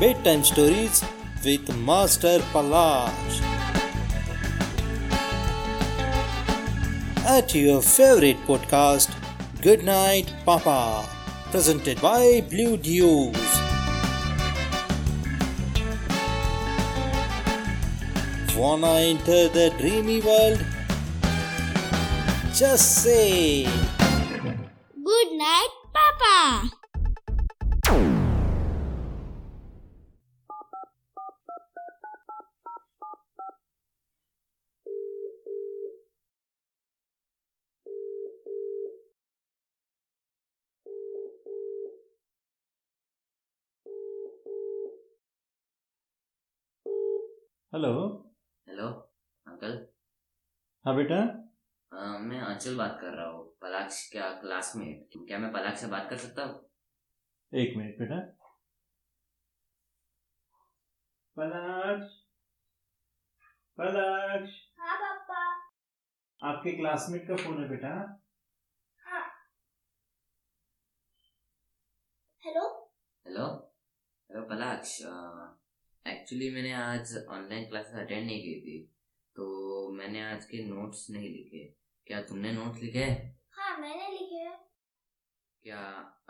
Bedtime Stories with Master Palaj. At your favorite podcast, Good Night Papa, presented by Blue Dews. Wanna enter the dreamy world? Just say. Good night, Papa. Hello hello uncle हाँ बेटा अ, मैं अंचल बात कर रहा हूँ पलाक्ष का classmate क्या मैं पलाक्ष से बात कर सकता हूँ? एक मिनट बेटा। पलाक्ष पलाक्ष। हाँ पापा। आपके क्लासमेट का फ़ोन है बेटा? हाँ। Hello? Hello? Hello Palaksh actually मैंने आज ऑनलाइन क्लासेस अटेंड नहीं की थी। तो मैंने आज के नोट्स नहीं लिखे। क्या तुमने नोट्स लिखे? हैं हाँ मैंने लिखे हैं। क्या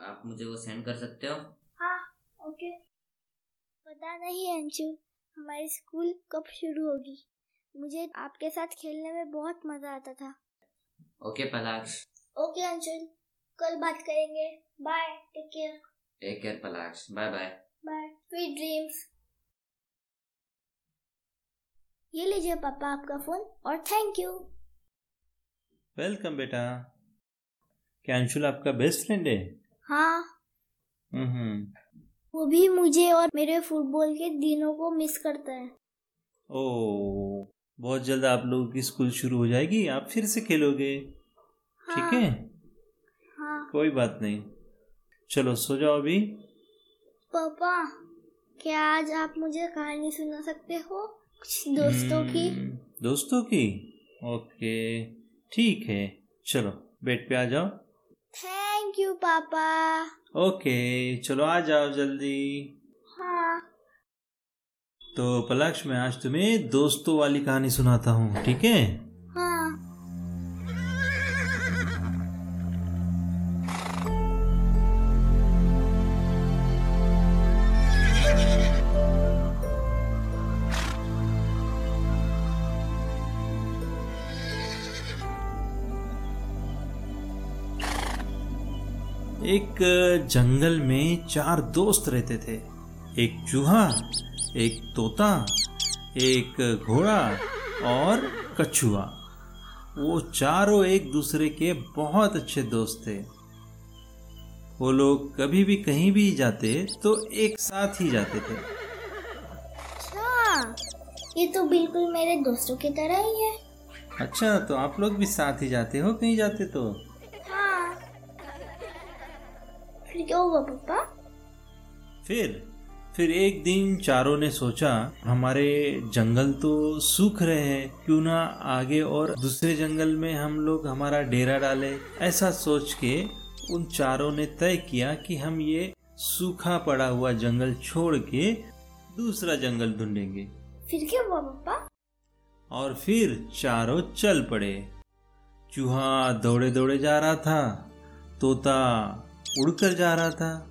आप मुझे वो सेंड कर सकते हो? हाँ ओके। पता नहीं अंशु हमारी स्कूल कब शुरू होगी? मुझे आपके साथ खेलने में बहुत मज़ा आता था। ओके पलाक्ष। ओके अंशुल कल बात करेंगे। Bye take care take care Palaksh. Bye bye bye sweet dreams ये लीजिए पापा आपका फ़ोन और थैंक यू। वेलकम बेटा। क्या अंशुल आपका बेस्ट फ्रेंड है? हाँ। हम्म। वो भी मुझे और मेरे फुटबॉल के दिनों को मिस करता है। ओ बहुत जल्द आप लोगों की स्कूल शुरू हो जाएगी आप फिर से खेलोगे। ठीक है। हाँ? कोई बात नहीं। चलो सो जाओ अभी। पापा क्या आज आप मुझे कहानी सुना सकते हो? कुछ दोस्तों की? हम्म, दोस्तों की? ओके ठीक है चलो बेड पे आ जाओ। थैंक यू पापा। ओके चलो आ जाओ जल्दी। हाँ। तो पलक्ष मैं आज तुम्हें दोस्तों वाली कहानी सुनाता हूँ ठीक हाँ? एक जंगल में चार दोस्त रहते थे। एक चूहा एक तोता एक घोड़ा और कछुआ। वो चारों एक दूसरे के बहुत अच्छे दोस्त थे। वो लोग कभी भी कहीं भी जाते तो एक साथ ही जाते थे। अच्छा ये तो बिल्कुल मेरे दोस्तों की तरह ही है। अच्छा तो आप लोग भी साथ ही जाते हो कहीं जाते तो? फिर क्या हुआ पापा फिर फिर एक दिन चारों ने सोचा हमारे जंगल तो सूख रहे हैं क्यों ना आगे और दूसरे जंगल में हम लोग हमारा डेरा डाले? ऐसा सोच के उन चारों ने तय किया कि हम ये सूखा पड़ा हुआ जंगल छोड़ के दूसरा जंगल ढूंढेंगे। फिर क्या हुआ पापा और फिर चारों चल पड़े। चूहा दौड़े दौड़े जा रहा था तोता उड़कर जा रहा था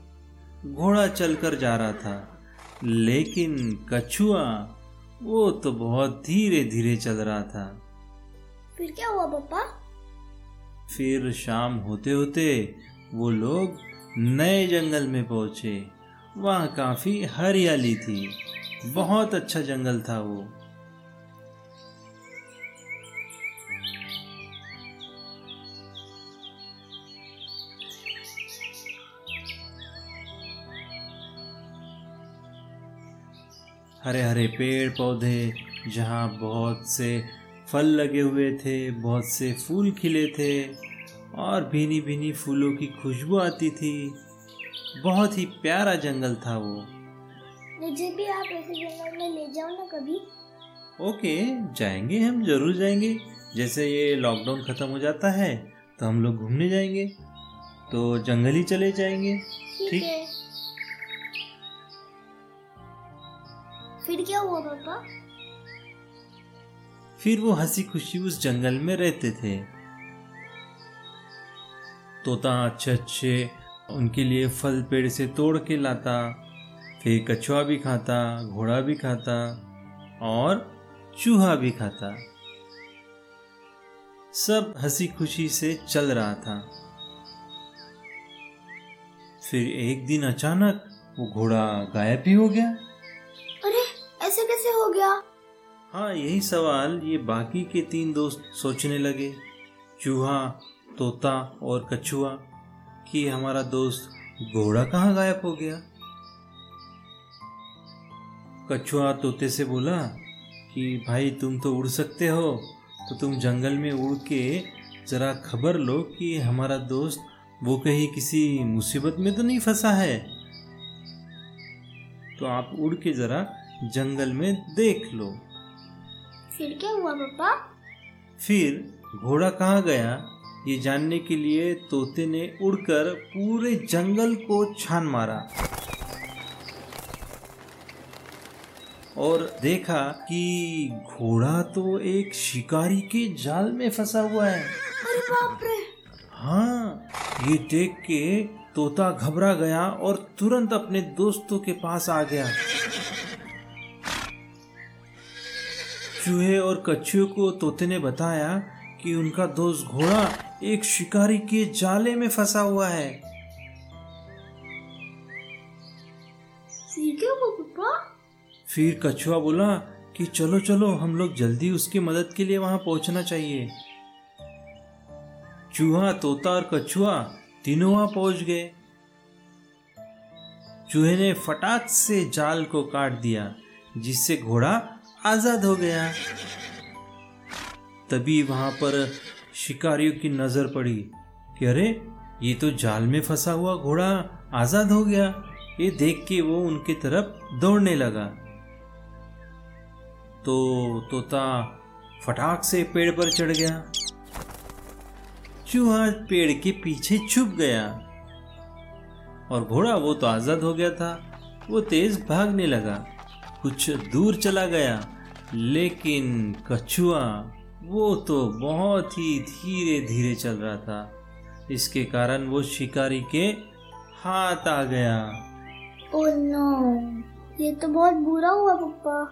घोड़ा चलकर जा रहा था लेकिन कछुआ वो तो बहुत धीरे धीरे चल रहा था। फिर क्या हुआ पापा? फिर शाम होते होते वो लोग नए जंगल में पहुँचे। वहाँ काफ़ी हरियाली थी बहुत अच्छा जंगल था वो। हरे हरे पेड़ पौधे जहाँ बहुत से फल लगे हुए थे बहुत से फूल खिले थे और भीनी भीनी फूलों की खुशबू आती थी। बहुत ही प्यारा जंगल था वो। मुझे भी आप ऐसे जंगल में ले जाओ ना कभी। ओके जाएँगे हम ज़रूर जाएँगे। जैसे ये लॉकडाउन खत्म हो जाता है तो हम लोग घूमने जाएँगे। तो जंगल ही चले जाएँगे ठीक। है। क्या हुआ, पापा? फिर वो हँसी खुशी उस जंगल में रहते थे। तोता अच्छे अच्छे उनके लिए फल पेड़ से तोड़ के लाता, फिर कछुआ भी खाता, घोड़ा भी खाता और चूहा भी खाता। सब हँसी खुशी से चल रहा था। फिर एक दिन अचानक वो घोड़ा गायब ही हो गया। गया? हाँ यही सवाल ये बाकी के तीन दोस्त सोचने लगे। चूहा, तोता और कछुआ, कि हमारा दोस्त घोड़ा कहाँ गायब हो गया? कछुआ तोते से बोला कि, भाई, तुम तो उड़ सकते हो तो तुम जंगल में उड़ के जरा खबर लो कि हमारा दोस्त वो कहीं किसी मुसीबत में तो नहीं फंसा है। तो आप उड़ के जरा जंगल में देख लो। फिर क्या हुआ पापा फिर घोड़ा कहाँ गया? ये जानने के लिए तोते ने उड़कर पूरे जंगल को छान मारा और देखा कि घोड़ा तो एक शिकारी के जाल में फंसा हुआ है। अरे बाप रे! हाँ ये देख के तोता घबरा गया और तुरंत अपने दोस्तों के पास आ गया। चूहे और कछुए को तोते ने बताया कि उनका दोस्त घोड़ा एक शिकारी के जाले में फंसा हुआ है। फिर कछुआ बोला कि चलो चलो हम लोग जल्दी उसकी मदद के लिए वहाँ पहुँचना चाहिए। चूहा तोता और कछुआ तीनों वहाँ पहुँच गए। चूहे ने फटाक से जाल को काट दिया जिससे घोड़ा आज़ाद हो गया। तभी वहाँ पर शिकारियों की नज़र पड़ी कि अरे, ये तो जाल में फंसा हुआ घोड़ा आज़ाद हो गया। ये देख के वो उनकी तरफ़ दौड़ने लगा। तो तोता फटाक से पेड़ पर चढ़ गया। चूहा पेड़ के पीछे छुप गया। और घोड़ा वो तो आज़ाद हो गया था, वो तेज भागने लगा। कुछ दूर चला गया लेकिन कछुआ वो तो बहुत ही धीरे धीरे चल रहा था। इसके कारण वो शिकारी के हाथ आ गया। ओ नो ये तो बहुत बुरा हुआ पप्पा।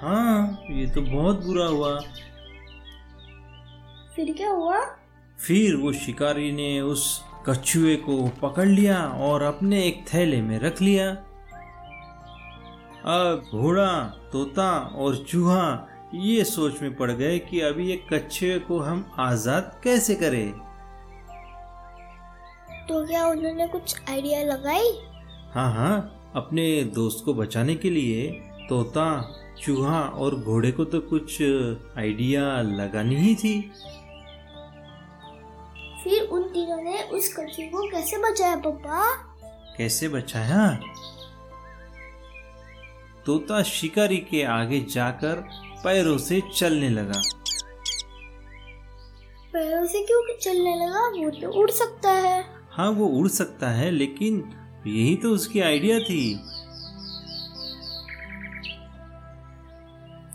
हाँ ये तो बहुत बुरा हुआ। फिर क्या हुआ? फिर वो शिकारी ने उस कछुए को पकड़ लिया और अपने एक थैले में रख लिया। अब घोड़ा तोता और चूहा ये सोच में पड़ गए कि अभी ये कछुए को हम आज़ाद कैसे करें? तो क्या उन्होंने कुछ आइडिया लगाई? हाँ हाँ अपने दोस्त को बचाने के लिए तोता चूहा और घोड़े को तो कुछ आइडिया लगानी ही थी। फिर उन तीनों ने उस कछुए को कैसे बचाया पापा कैसे बचाया? तोता शिकारी के आगे जाकर पैरों से चलने लगा। पैरों से क्यों चलने लगा? वो तो उड़ सकता है। हाँ वो उड़ सकता है लेकिन यही तो उसकी आइडिया थी।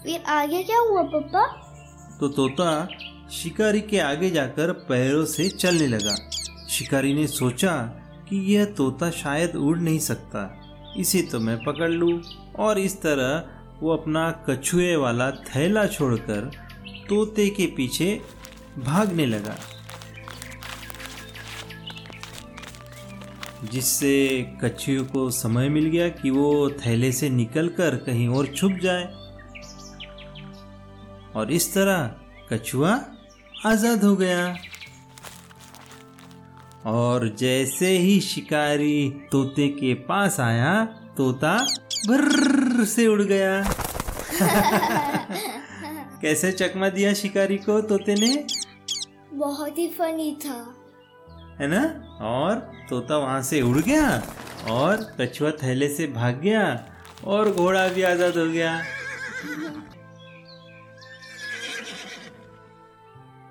फिर आगे क्या हुआ पापा तो तोता शिकारी के आगे जाकर पैरों से चलने लगा। शिकारी ने सोचा कि यह तोता शायद उड़ नहीं सकता। इसे तो मैं पकड़ लूँ। और इस तरह वो अपना कछुए वाला थैला छोड़कर तोते के पीछे भागने लगा, जिससे कछुए को समय मिल गया कि वो थैले से निकलकर कहीं और छुप जाए। और इस तरह कछुआ आज़ाद हो गया। और जैसे ही शिकारी तोते के पास आया, तोता भर्र से उड़ गया। कैसे चकमा दिया शिकारी को तोते ने? बहुत ही फनी था। है ना? और तोता वहाँ से उड़ गया और कछुआ थैले से भाग गया और घोड़ा भी आज़ाद हो गया।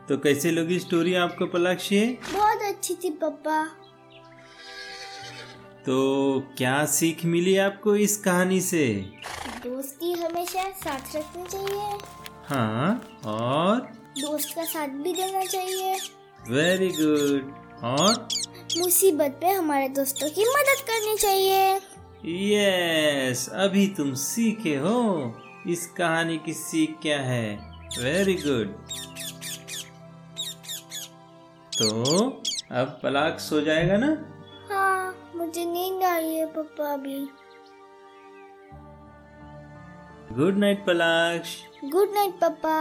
तो कैसे लगी स्टोरी आपको पलाक्षी? बहुत अच्छी थी पापा तो क्या सीख मिली आपको इस कहानी से? दोस्ती हमेशा साथ रखनी चाहिए। हाँ और? दोस्त का साथ भी देना चाहिए। वेरी गुड और? मुसीबत पे हमारे दोस्तों की मदद करनी चाहिए। यस अभी तुम सीखे हो इस कहानी की सीख क्या है। वेरी गुड तो अब पलाक सो जाएगा ना? मुझे नींद आ रही है पापा अभी। Good night Palash good night पापा